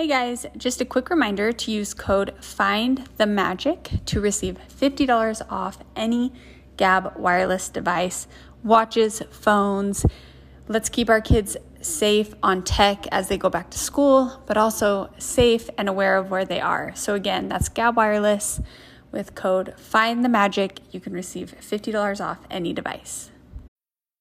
Hey guys, just a quick reminder to use code FIND the MAGIC to receive $50 off any Gabb wireless device, watches, phones. Let's keep our kids safe on tech as they go back to school, but also safe and aware of where they are. So again, that's Gabb Wireless with code FIND the MAGIC. You can receive $50 off any device.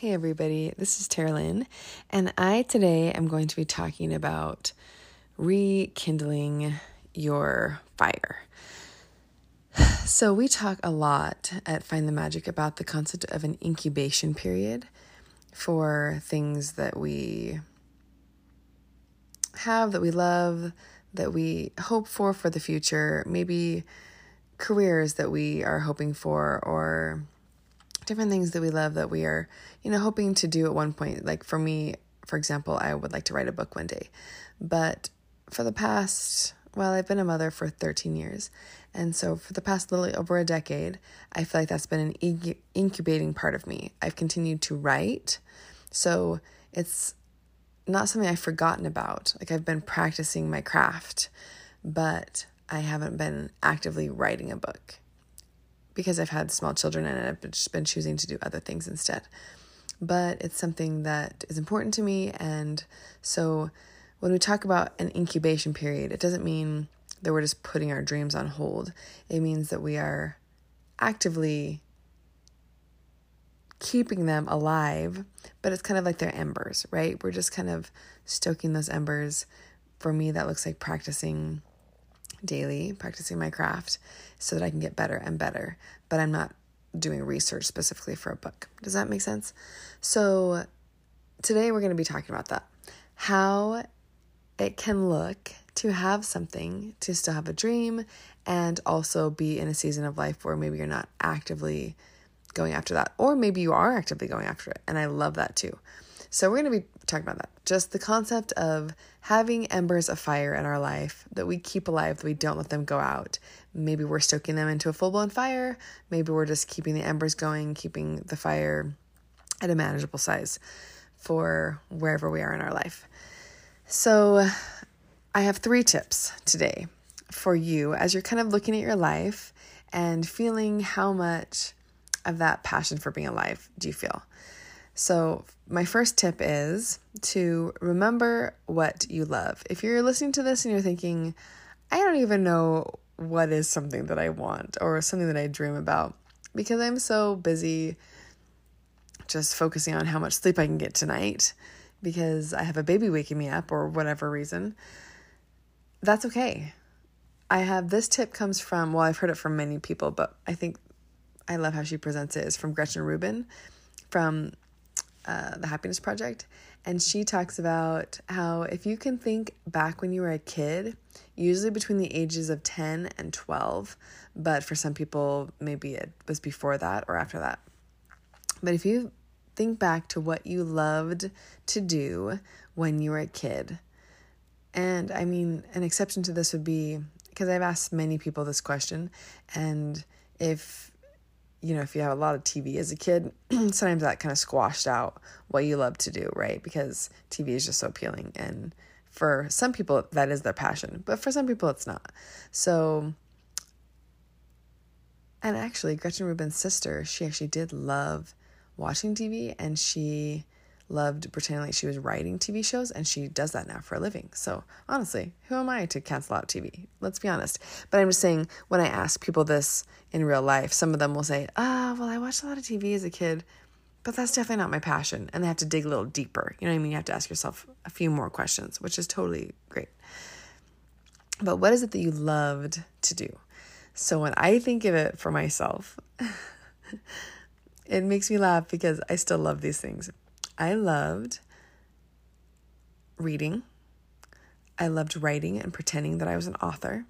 Hey everybody, this is Terilyn, and I today am going to be talking about rekindling your fire. So, we talk a lot at Find the Magic about the concept of an incubation period for things that we have, that we love, that we hope for for the future, maybe careers that we are hoping for, or different things that we love that we are, you know, hoping to do at one point. Like for me, for example, I would like to write a book one day. But for the past, well, I've been a mother for 13 years. And so for the past little over a decade, I feel like that's been an incubating part of me. I've continued to write. So it's not something I've forgotten about. Like I've been practicing my craft, but I haven't been actively writing a book because I've had small children and I've been choosing to do other things instead. But it's something that is important to me. And so when we talk about an incubation period, it doesn't mean that we're just putting our dreams on hold. It means that we are actively keeping them alive, but it's kind of like they're embers, right? We're just kind of stoking those embers. For me, that looks like practicing daily, practicing my craft so that I can get better and better. But I'm not doing research specifically for a book. Does that make sense? So today we're going to be talking about that. How it can look to have something, to still have a dream, and also be in a season of life where maybe you're not actively going after that, or maybe you are actively going after it. And I love that too. So, we're going to be talking about that. Just the concept of having embers of fire in our life that we keep alive, that we don't let them go out. Maybe we're stoking them into a full blown fire. Maybe we're just keeping the embers going, keeping the fire at a manageable size for wherever we are in our life. So, I have three tips today for you as you're kind of looking at your life and feeling how much of that passion for being alive do you feel. So, my first tip is to remember what you love. If you're listening to this and you're thinking, I don't even know what is something that I want or something that I dream about because I'm so busy just focusing on how much sleep I can get tonight because I have a baby waking me up or whatever reason, that's okay. I have this tip comes from, well, I've heard it from many people, but I think I love how she presents it is from Gretchen Rubin from uh, the Happiness Project, and she talks about how if you can think back when you were a kid, usually between the ages of 10 and 12, but for some people, maybe it was before that or after that. But if you think back to what you loved to do when you were a kid, and I mean, an exception to this would be because I've asked many people this question, and if you know, if you have a lot of TV as a kid, sometimes that kind of squashed out what you love to do, right? Because TV is just so appealing. And for some people, that is their passion, but for some people, it's not. So, and actually, Gretchen Rubin's sister, she actually did love watching TV and she loved pretending like she was writing TV shows, and she does that now for a living. So, honestly, who am I to cancel out TV? Let's be honest. But I'm just saying, when I ask people this in real life, some of them will say, Ah, oh, well, I watched a lot of TV as a kid, but that's definitely not my passion. And they have to dig a little deeper. You know what I mean? You have to ask yourself a few more questions, which is totally great. But what is it that you loved to do? So, when I think of it for myself, it makes me laugh because I still love these things. I loved reading. I loved writing and pretending that I was an author.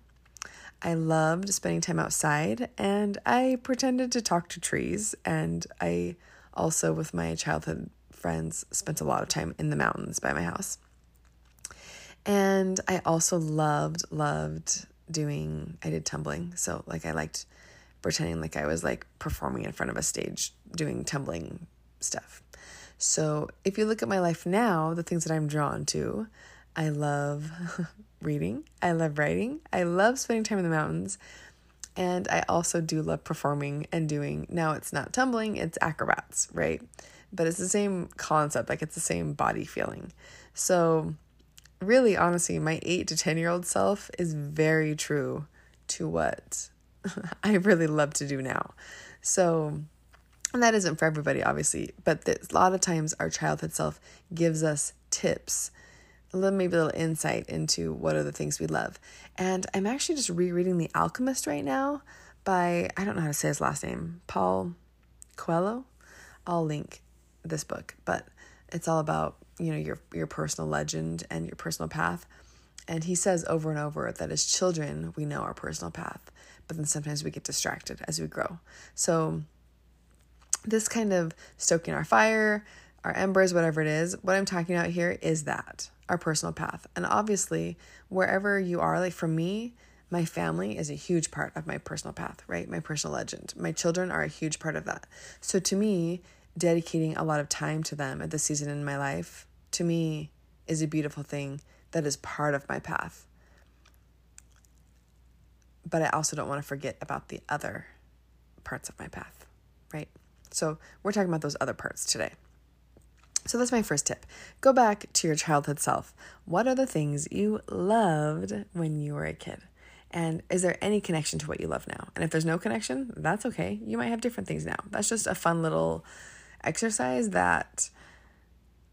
I loved spending time outside and I pretended to talk to trees. And I also, with my childhood friends, spent a lot of time in the mountains by my house. And I also loved, loved doing, I did tumbling. So, like, I liked pretending like I was like performing in front of a stage doing tumbling stuff. So if you look at my life now, the things that I'm drawn to, I love reading, I love writing, I love spending time in the mountains, and I also do love performing and doing. Now it's not tumbling, it's acrobats, right? But it's the same concept, like it's the same body feeling. So, really, honestly, my eight to 10 year old self is very true to what I really love to do now. So, and that isn't for everybody, obviously, but a lot of times our childhood self gives us tips, a little, maybe a little insight into what are the things we love. And I'm actually just rereading The Alchemist right now by, I don't know how to say his last name, Paul Coelho. I'll link this book, but it's all about, you know, your, your personal legend and your personal path. And he says over and over that as children, we know our personal path, but then sometimes we get distracted as we grow. So, this kind of stoking our fire, our embers, whatever it is, what I'm talking about here is that our personal path. And obviously, wherever you are, like for me, my family is a huge part of my personal path, right? My personal legend. My children are a huge part of that. So to me, dedicating a lot of time to them at this season in my life, to me, is a beautiful thing that is part of my path. But I also don't want to forget about the other parts of my path, right? So we're talking about those other parts today. So that's my first tip. Go back to your childhood self. What are the things you loved when you were a kid? And is there any connection to what you love now? And if there's no connection, that's okay. You might have different things now. That's just a fun little exercise that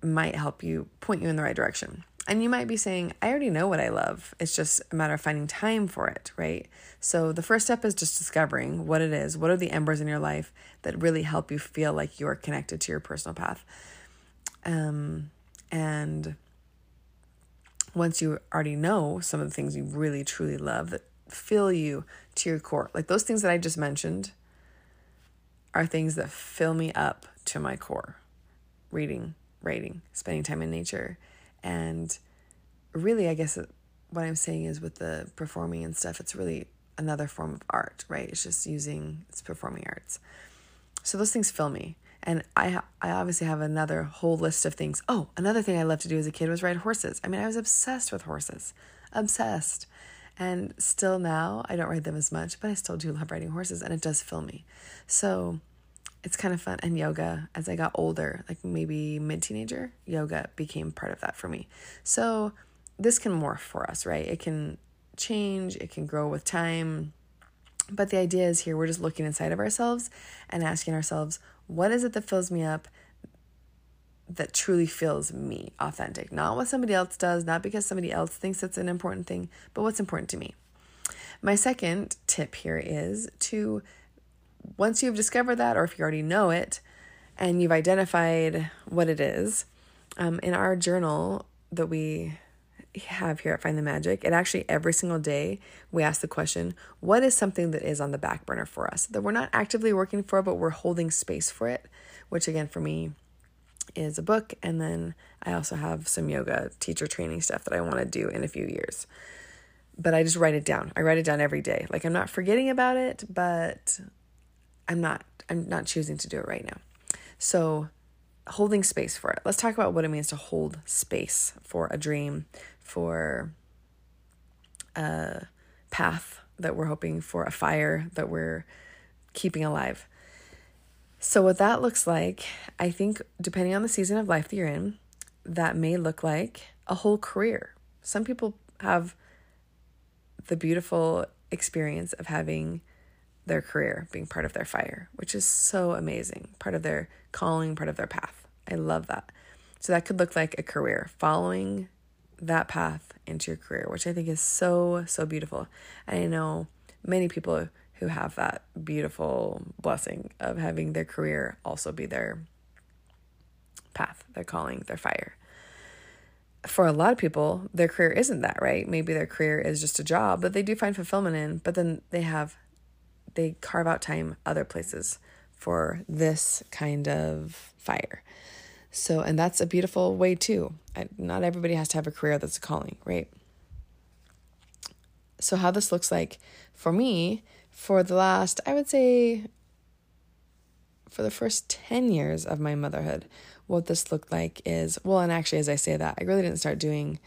might help you point you in the right direction. And you might be saying, I already know what I love. It's just a matter of finding time for it, right? So the first step is just discovering what it is. What are the embers in your life that really help you feel like you're connected to your personal path? Um, and once you already know some of the things you really truly love that fill you to your core, like those things that I just mentioned, are things that fill me up to my core reading, writing, spending time in nature and really, I guess what I'm saying is with the performing and stuff, it's really another form of art, right? It's just using it's performing arts. So those things fill me. And I I obviously have another whole list of things. Oh, another thing I loved to do as a kid was ride horses. I mean, I was obsessed with horses. Obsessed. And still now, I don't ride them as much, but I still do love riding horses and it does fill me. So it's kind of fun. And yoga, as I got older, like maybe mid teenager, yoga became part of that for me. So this can morph for us, right? It can change, it can grow with time. But the idea is here we're just looking inside of ourselves and asking ourselves, what is it that fills me up that truly feels me authentic? Not what somebody else does, not because somebody else thinks it's an important thing, but what's important to me. My second tip here is to once you've discovered that, or if you already know it and you've identified what it is, um, in our journal that we have here at Find the Magic, it actually every single day we ask the question, what is something that is on the back burner for us that we're not actively working for, but we're holding space for it, which again for me is a book. And then I also have some yoga teacher training stuff that I want to do in a few years. But I just write it down. I write it down every day. Like I'm not forgetting about it, but I'm not I'm not choosing to do it right now. So holding space for it. Let's talk about what it means to hold space for a dream, for a path that we're hoping for, a fire that we're keeping alive. So, what that looks like, I think, depending on the season of life that you're in, that may look like a whole career. Some people have the beautiful experience of having their career being part of their fire, which is so amazing, part of their calling, part of their path. I love that. So that could look like a career, following that path into your career, which I think is so, so beautiful. And I know many people who have that beautiful blessing of having their career also be their path, their calling, their fire. For a lot of people, their career isn't that, right? Maybe their career is just a job that they do find fulfillment in, but then they have, they carve out time other places for this kind of fire. So, and that's a beautiful way too. I, not everybody has to have a career that's a calling, right? So, how this looks like for me for the last, I would say, for the first 10 years of my motherhood, what this looked like is well, and actually, as I say that, I really didn't start doing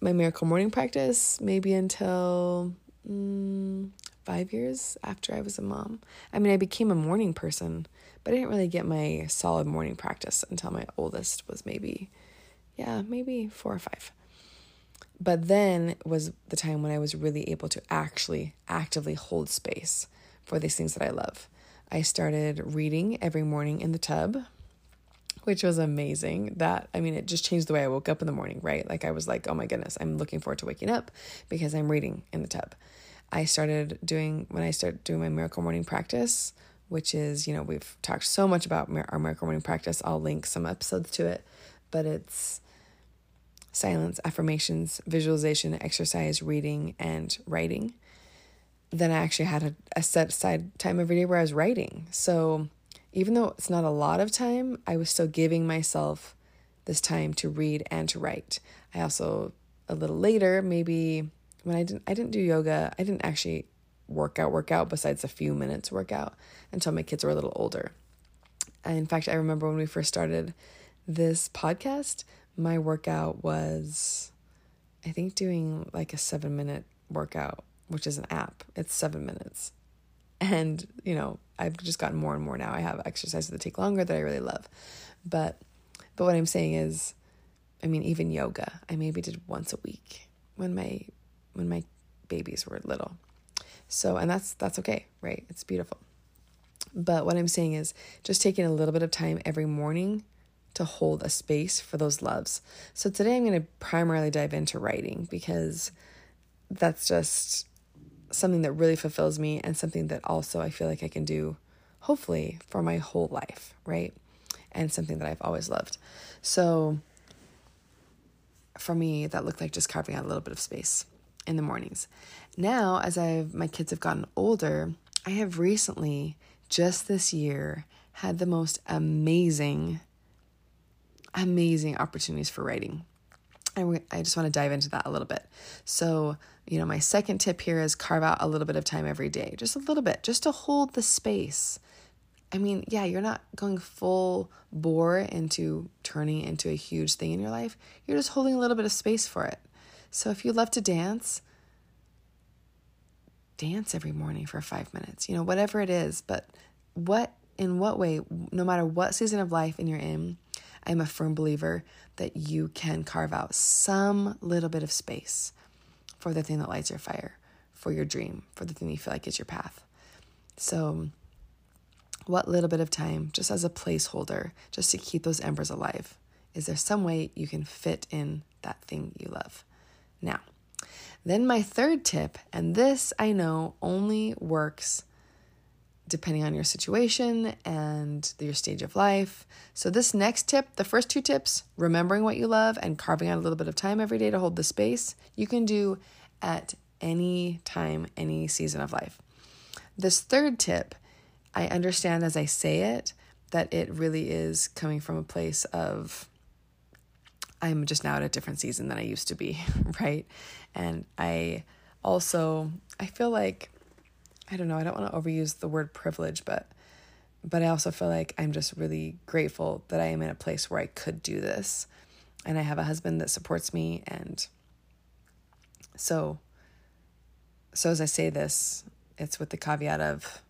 my miracle morning practice maybe until mm, five years after I was a mom. I mean, I became a morning person, but I didn't really get my solid morning practice until my oldest was maybe, yeah, maybe four or five. But then was the time when I was really able to actually actively hold space for these things that I love. I started reading every morning in the tub, which was amazing. That, I mean, it just changed the way I woke up in the morning, right? Like, I was like, oh my goodness, I'm looking forward to waking up because I'm reading in the tub. I started doing, when I started doing my miracle morning practice, which is, you know, we've talked so much about our miracle morning practice. I'll link some episodes to it, but it's silence, affirmations, visualization, exercise, reading, and writing. Then I actually had a, a set aside time every day where I was writing. So even though it's not a lot of time, I was still giving myself this time to read and to write. I also a little later, maybe when I didn't I didn't do yoga, I didn't actually workout workout besides a few minutes workout until my kids were a little older. And in fact, I remember when we first started this podcast, my workout was, I think, doing like a seven minute workout, which is an app. It's seven minutes. And, you know, I've just gotten more and more now. I have exercises that take longer that I really love. But, but what I'm saying is, I mean, even yoga, I maybe did once a week when my, when my babies were little. So, and that's, that's okay, right? It's beautiful. But what I'm saying is just taking a little bit of time every morning to hold a space for those loves. So today I'm going to primarily dive into writing because that's just something that really fulfills me and something that also I feel like I can do hopefully for my whole life, right? And something that I've always loved. So for me that looked like just carving out a little bit of space in the mornings. Now as I've my kids have gotten older, I have recently just this year had the most amazing amazing opportunities for writing. I, I just want to dive into that a little bit. So, you know, my second tip here is carve out a little bit of time every day, just a little bit, just to hold the space. I mean, yeah, you're not going full bore into turning into a huge thing in your life. You're just holding a little bit of space for it. So if you love to dance, dance every morning for five minutes, you know, whatever it is. But what, in what way, no matter what season of life and you're in, I'm a firm believer that you can carve out some little bit of space for the thing that lights your fire, for your dream, for the thing you feel like is your path. So, what little bit of time, just as a placeholder, just to keep those embers alive? Is there some way you can fit in that thing you love? Now, then my third tip, and this I know only works depending on your situation and your stage of life. So, this next tip, the first two tips, remembering what you love and carving out a little bit of time every day to hold the space, you can do at any time, any season of life. This third tip, I understand as I say it that it really is coming from a place of I'm just now at a different season than I used to be, right? And I also I feel like I don't know, I don't want to overuse the word privilege, but but I also feel like I'm just really grateful that I am in a place where I could do this. And I have a husband that supports me and so so as I say this, it's with the caveat of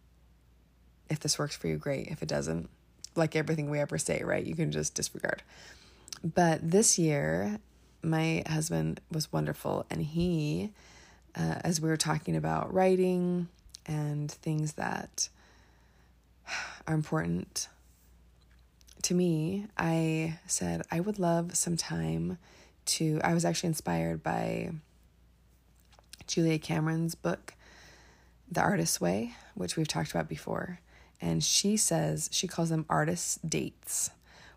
if this works for you, great. If it doesn't, like everything we ever say, right? You can just disregard. But this year, my husband was wonderful, and he, uh, as we were talking about writing and things that are important to me, I said I would love some time to. I was actually inspired by Julia Cameron's book, The Artist's Way, which we've talked about before. And she says, she calls them artist dates,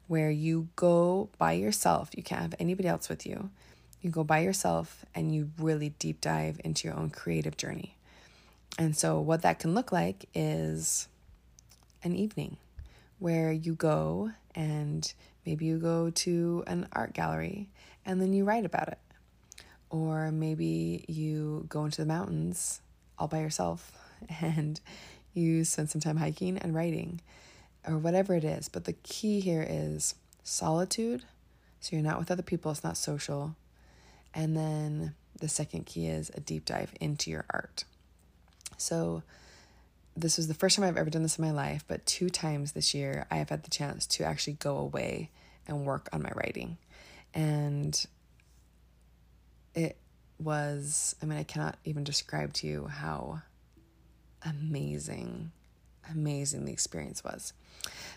where you go by yourself. You can't have anybody else with you. You go by yourself and you really deep dive into your own creative journey. And so, what that can look like is an evening where you go and maybe you go to an art gallery and then you write about it. Or maybe you go into the mountains all by yourself and you spend some time hiking and writing or whatever it is. But the key here is solitude. So you're not with other people, it's not social. And then the second key is a deep dive into your art. So this was the first time I've ever done this in my life, but two times this year I have had the chance to actually go away and work on my writing. And it was, I mean, I cannot even describe to you how amazing, amazing the experience was.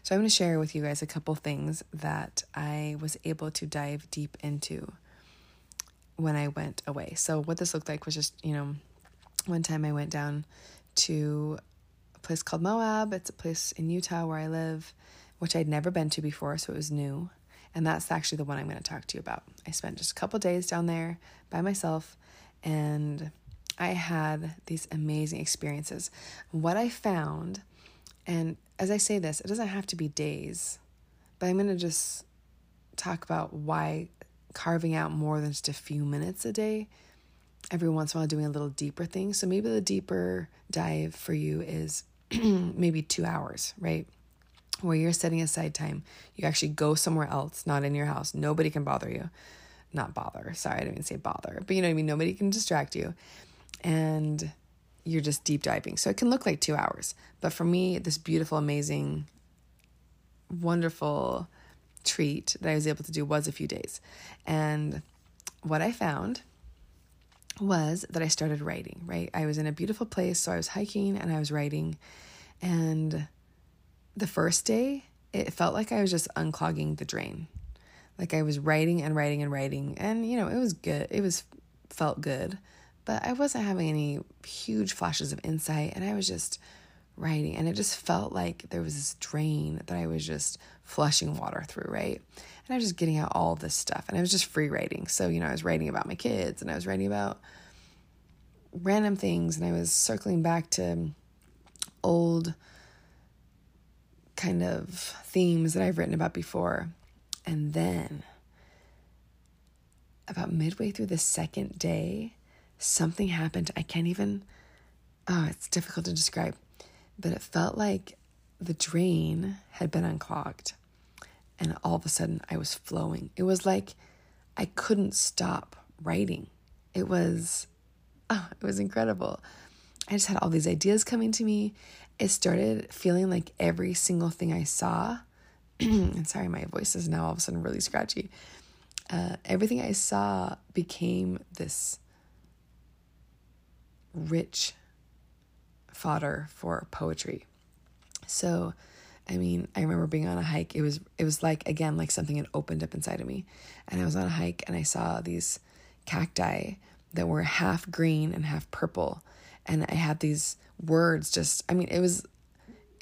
So, I'm going to share with you guys a couple things that I was able to dive deep into when I went away. So, what this looked like was just, you know, one time I went down to a place called Moab. It's a place in Utah where I live, which I'd never been to before, so it was new. And that's actually the one I'm going to talk to you about. I spent just a couple days down there by myself and I had these amazing experiences. What I found, and as I say this, it doesn't have to be days, but I'm going to just talk about why carving out more than just a few minutes a day, every once in a while doing a little deeper thing. So maybe the deeper dive for you is maybe two hours, right? where you're setting aside time. You actually go somewhere else, not in your house. Nobody can bother you. Not bother. Sorry, I didn't even say bother. But you know what I mean? Nobody can distract you. And you're just deep diving. So it can look like two hours. But for me, this beautiful, amazing, wonderful treat that I was able to do was a few days. And what I found was that I started writing, right? I was in a beautiful place. So I was hiking and I was writing. And the first day, it felt like I was just unclogging the drain. Like I was writing and writing and writing, and you know, it was good. It was felt good, but I wasn't having any huge flashes of insight, and I was just writing, and it just felt like there was this drain that I was just flushing water through, right? And I was just getting out all this stuff, and I was just free writing. So, you know, I was writing about my kids, and I was writing about random things, and I was circling back to old kind of themes that I've written about before. And then, about midway through the second day, something happened. I can't even, oh, it's difficult to describe, but it felt like the drain had been unclogged. And all of a sudden, I was flowing. It was like I couldn't stop writing. It was, oh, it was incredible. I just had all these ideas coming to me, it started feeling like every single thing I saw, and sorry, my voice is now all of a sudden really scratchy. Uh, everything I saw became this rich fodder for poetry. So, I mean, I remember being on a hike. It was it was like again like something had opened up inside of me, and I was on a hike and I saw these cacti that were half green and half purple, and I had these words just I mean it was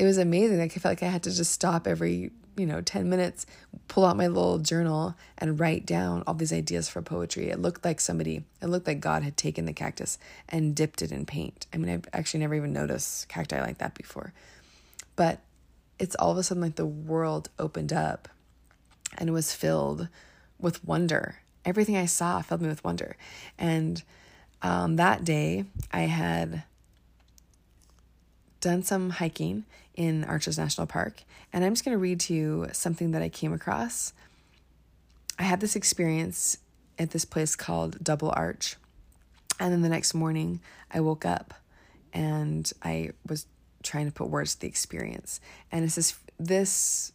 it was amazing. Like I felt like I had to just stop every, you know, 10 minutes, pull out my little journal and write down all these ideas for poetry. It looked like somebody, it looked like God had taken the cactus and dipped it in paint. I mean, I've actually never even noticed cacti like that before. But it's all of a sudden like the world opened up and was filled with wonder. Everything I saw filled me with wonder. And um, that day, I had done some hiking in Arches National Park, and I'm just going to read to you something that I came across. I had this experience at this place called Double Arch, and then the next morning I woke up and I was trying to put words to the experience. And it's this this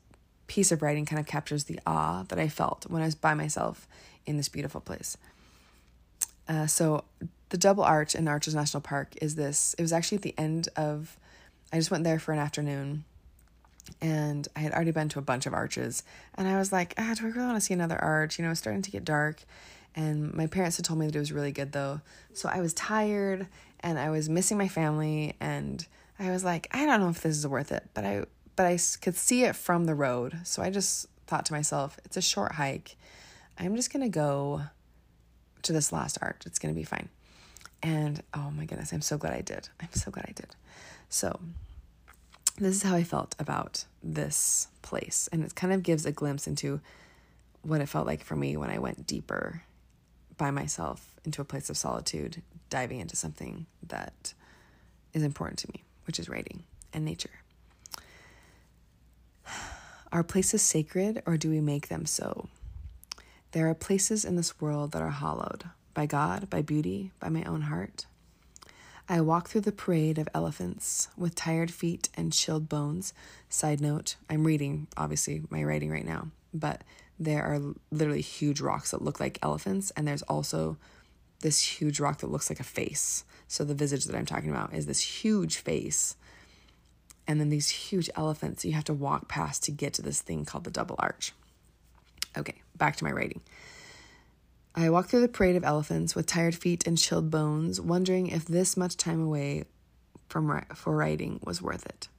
piece of writing kind of captures the awe that I felt when I was by myself in this beautiful place. Uh, so the double arch in Arches National Park is this. It was actually at the end of. I just went there for an afternoon, and I had already been to a bunch of arches, and I was like, ah, do I really want to see another arch? You know, it's starting to get dark, and my parents had told me that it was really good though. So I was tired, and I was missing my family, and I was like, I don't know if this is worth it, but I but I could see it from the road. So I just thought to myself, it's a short hike. I'm just going to go to this last arch. It's going to be fine. And oh my goodness, I'm so glad I did. I'm so glad I did. So, this is how I felt about this place. And it kind of gives a glimpse into what it felt like for me when I went deeper by myself into a place of solitude, diving into something that is important to me, which is writing and nature. Are places sacred or do we make them so? There are places in this world that are hallowed by God, by beauty, by my own heart. I walk through the parade of elephants with tired feet and chilled bones. Side note, I'm reading, obviously, my writing right now, but there are literally huge rocks that look like elephants, and there's also this huge rock that looks like a face. So the visage that I'm talking about is this huge face and then these huge elephants you have to walk past to get to this thing called the double arch. Okay, back to my writing. I walk through the parade of elephants with tired feet and chilled bones, wondering if this much time away from for writing was worth it.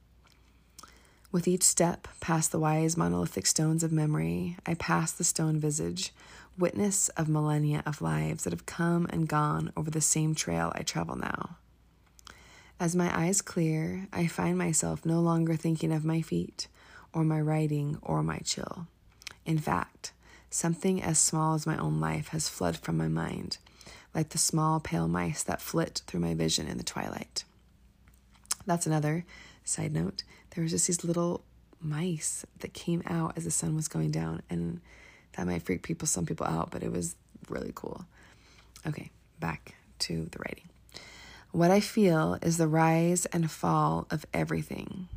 With each step past the wise monolithic stones of memory, I pass the stone visage, witness of millennia of lives that have come and gone over the same trail I travel now. As my eyes clear, I find myself no longer thinking of my feet, or my writing, or my chill. In fact, something as small as my own life has fled from my mind, like the small pale mice that flit through my vision in the twilight. That's another side note. There was just these little mice that came out as the sun was going down, and that might freak people, some people out, but it was really cool. Okay, back to the writing. What I feel is the rise and fall of everything.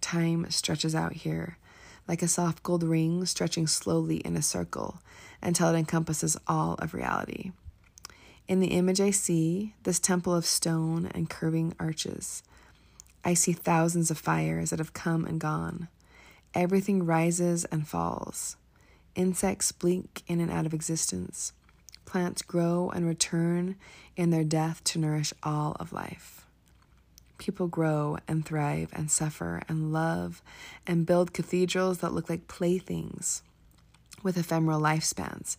Time stretches out here, like a soft gold ring stretching slowly in a circle until it encompasses all of reality. In the image I see, this temple of stone and curving arches, I see thousands of fires that have come and gone. Everything rises and falls. Insects blink in and out of existence. Plants grow and return in their death to nourish all of life. People grow and thrive and suffer and love and build cathedrals that look like playthings with ephemeral lifespans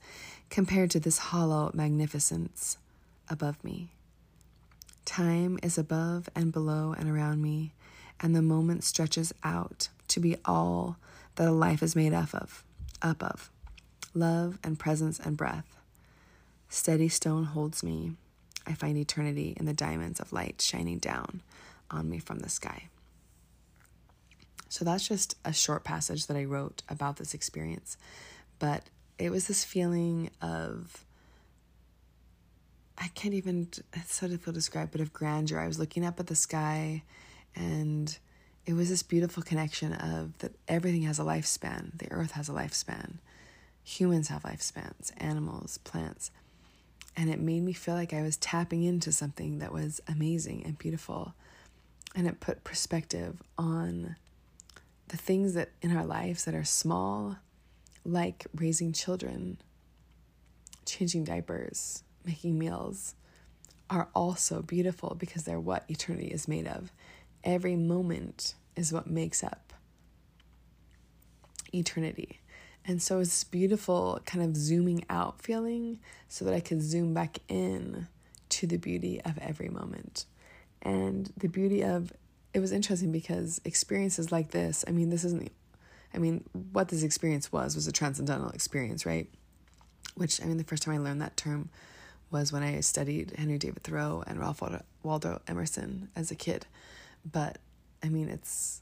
compared to this hollow magnificence above me. Time is above and below and around me, and the moment stretches out to be all that a life is made up of, up of love and presence and breath. Steady stone holds me. I find eternity in the diamonds of light shining down on me from the sky. So that's just a short passage that I wrote about this experience. But it was this feeling of, I can't even, it's so difficult to describe, but of grandeur. I was looking up at the sky and it was this beautiful connection of that everything has a lifespan. The earth has a lifespan. Humans have lifespans, animals, plants. And it made me feel like I was tapping into something that was amazing and beautiful. And it put perspective on the things that in our lives that are small, like raising children, changing diapers, making meals, are also beautiful because they're what eternity is made of. Every moment is what makes up eternity. And so it's beautiful kind of zooming out feeling so that I could zoom back in to the beauty of every moment. And the beauty of it was interesting because experiences like this, I mean, this isn't I mean, what this experience was was a transcendental experience, right? Which I mean, the first time I learned that term was when I studied Henry David Thoreau and Ralph Waldo Emerson as a kid. But I mean, it's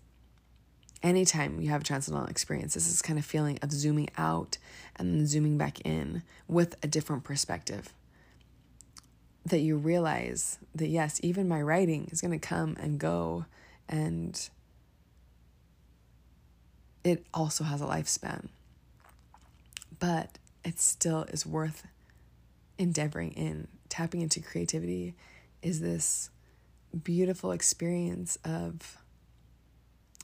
anytime you have a transcendental experience, this is kind of feeling of zooming out and then zooming back in with a different perspective. That you realize that yes, even my writing is going to come and go and it also has a lifespan. But it still is worth endeavoring in. Tapping into creativity is this beautiful experience of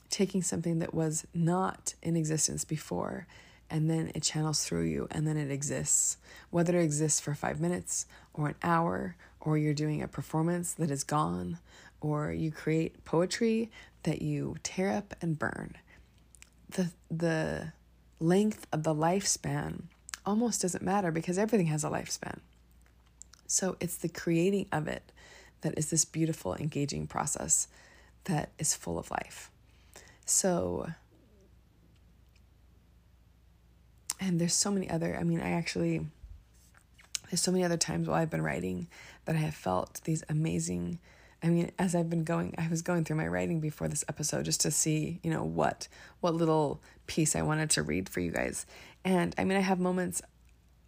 taking something that was not in existence before and then it channels through you and then it exists. Whether it exists for five minutes or an hour, or you're doing a performance that is gone, or you create poetry that you tear up and burn. The, the length of the lifespan almost doesn't matter because everything has a lifespan. So it's the creating of it that is this beautiful, engaging process that is full of life. So, and there's so many other, I mean, I actually, there's so many other times while I've been writing that I have felt these amazing. I mean, as I've been going, I was going through my writing before this episode just to see, you know, what what little piece I wanted to read for you guys. And I mean, I have moments.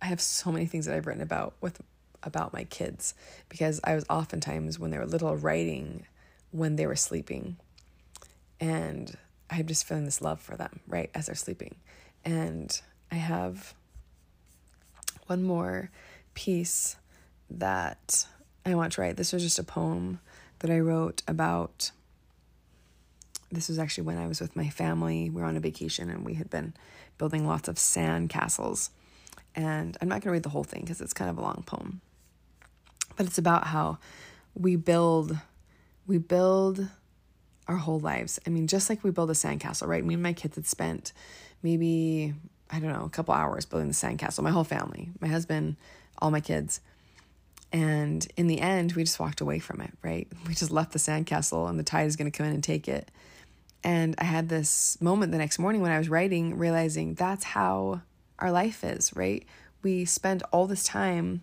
I have so many things that I've written about with about my kids because I was oftentimes when they were little writing when they were sleeping, and I'm just feeling this love for them right as they're sleeping, and I have one more piece that I want to write. This was just a poem that I wrote about. This was actually when I was with my family. We were on a vacation and we had been building lots of sand castles. And I'm not going to read the whole thing because it's kind of a long poem. But it's about how we build we build our whole lives. I mean, just like we build a sandcastle, right? Me and my kids had spent maybe I don't know, a couple hours building the sandcastle, my whole family, my husband, all my kids. And in the end, we just walked away from it, right? We just left the sandcastle and the tide is going to come in and take it. And I had this moment the next morning when I was writing, realizing that's how our life is, right? We spend all this time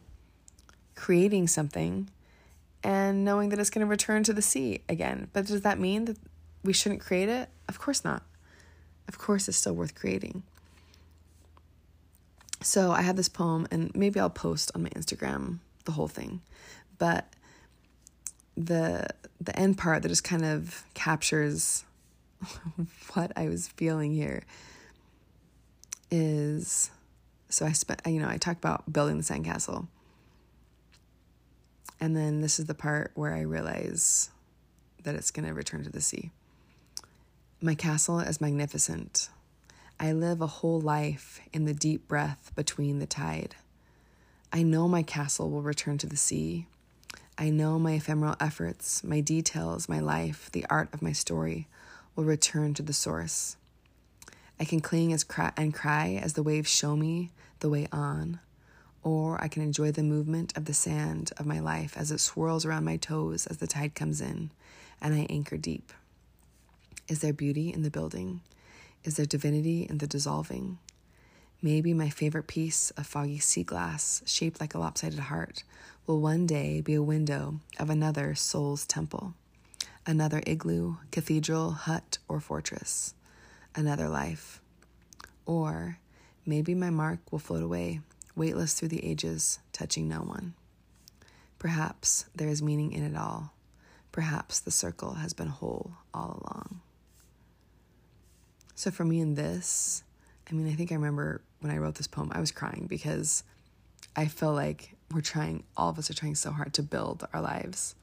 creating something and knowing that it's going to return to the sea again. But does that mean that we shouldn't create it? Of course not. Of course, it's still worth creating. So I have this poem, and maybe I'll post on my Instagram the whole thing, but the the end part that just kind of captures what I was feeling here is so I spent you know I talked about building the sandcastle, and then this is the part where I realize that it's going to return to the sea. My castle is magnificent. I live a whole life in the deep breath between the tide. I know my castle will return to the sea. I know my ephemeral efforts, my details, my life, the art of my story will return to the source. I can cling as cry and cry as the waves show me the way on, or I can enjoy the movement of the sand of my life as it swirls around my toes as the tide comes in and I anchor deep. Is there beauty in the building? Is there divinity in the dissolving? Maybe my favorite piece of foggy sea glass, shaped like a lopsided heart, will one day be a window of another soul's temple, another igloo, cathedral, hut, or fortress, another life. Or maybe my mark will float away, weightless through the ages, touching no one. Perhaps there is meaning in it all. Perhaps the circle has been whole all along. So for me in this, I mean, I think I remember when I wrote this poem, I was crying because I feel like we're trying, all of us are trying so hard to build our lives.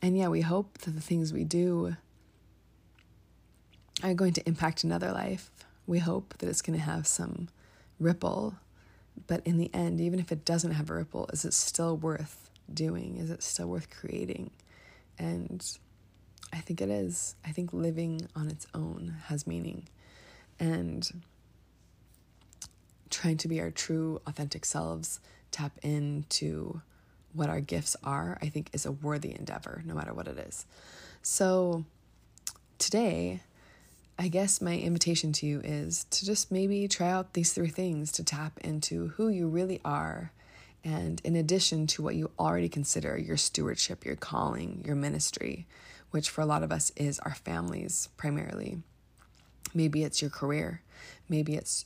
And yeah, we hope that the things we do are going to impact another life. We hope that it's going to have some ripple. But in the end, even if it doesn't have a ripple, is it still worth doing? Is it still worth creating? And I think it is. I think living on its own has meaning. And trying to be our true, authentic selves, tap into what our gifts are, I think is a worthy endeavor, no matter what it is. So today, I guess my invitation to you is to just maybe try out these three things to tap into who you really are. And in addition to what you already consider your stewardship, your calling, your ministry, which for a lot of us is our families primarily. Maybe it's your career, maybe it's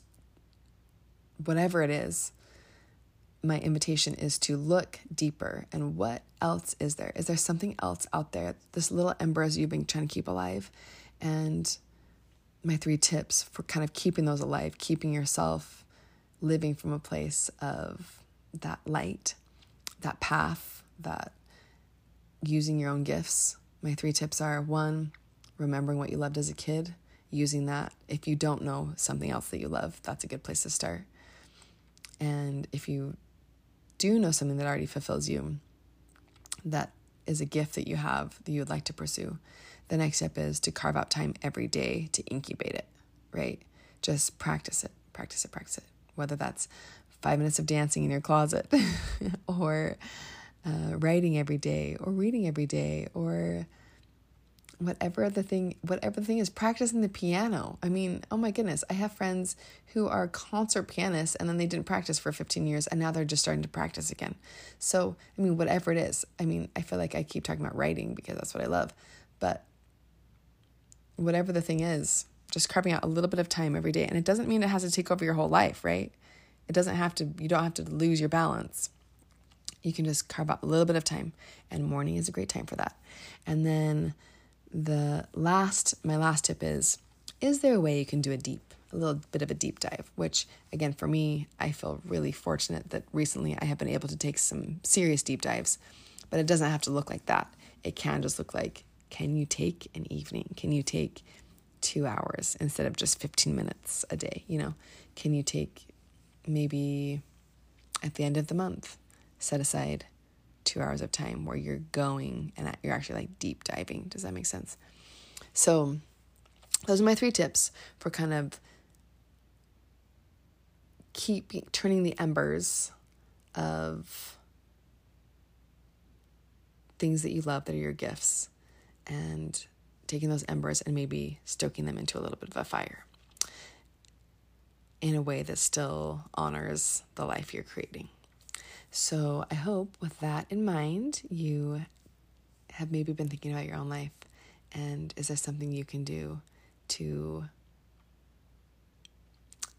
whatever it is. my invitation is to look deeper and what else is there? Is there something else out there? This little embers you've been trying to keep alive. And my three tips for kind of keeping those alive, keeping yourself living from a place of that light, that path, that using your own gifts. My three tips are one, remembering what you loved as a kid, using that. If you don't know something else that you love, that's a good place to start. And if you do know something that already fulfills you, that is a gift that you have that you would like to pursue, the next step is to carve out time every day to incubate it, right? Just practice it, practice it, practice it. Whether that's five minutes of dancing in your closet or uh, writing every day or reading every day or whatever the thing whatever the thing is practicing the piano. I mean oh my goodness i have friends who are concert pianists and then they didn't practice for 15 years and now they're just starting to practice again. So i mean whatever it is i mean i feel like i keep talking about writing because that's what i love. But whatever the thing is just carving out a little bit of time every day. And it doesn't mean it has to take over your whole life right? It doesn't have to you don't have to lose your balance you can just carve out a little bit of time and morning is a great time for that. And then the last my last tip is is there a way you can do a deep a little bit of a deep dive? Which again for me i feel really fortunate that recently i have been able to take some serious deep dives but it doesn't have to look like that. It can just look like can you take an evening? Can you take two hours instead of just 15 minutes a day you know? Can you take maybe at the end of the month set aside two hours of time where you're going and you're actually like deep diving. Does that make sense? So, those are my three tips for kind of keep turning the embers of things that you love that are your gifts and taking those embers and maybe stoking them into a little bit of a fire in a way that still honors the life you're creating. So I hope with that in mind, you have maybe been thinking about your own life and is there something you can do to,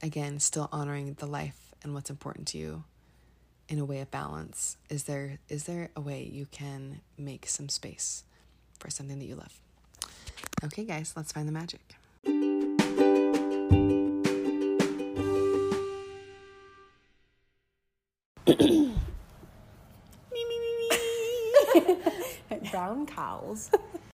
again, still honoring the life and what's important to you in a way of balance? Is there is there a way you can make some space for something that you love? Okay, guys, let's find the magic. Brown cows.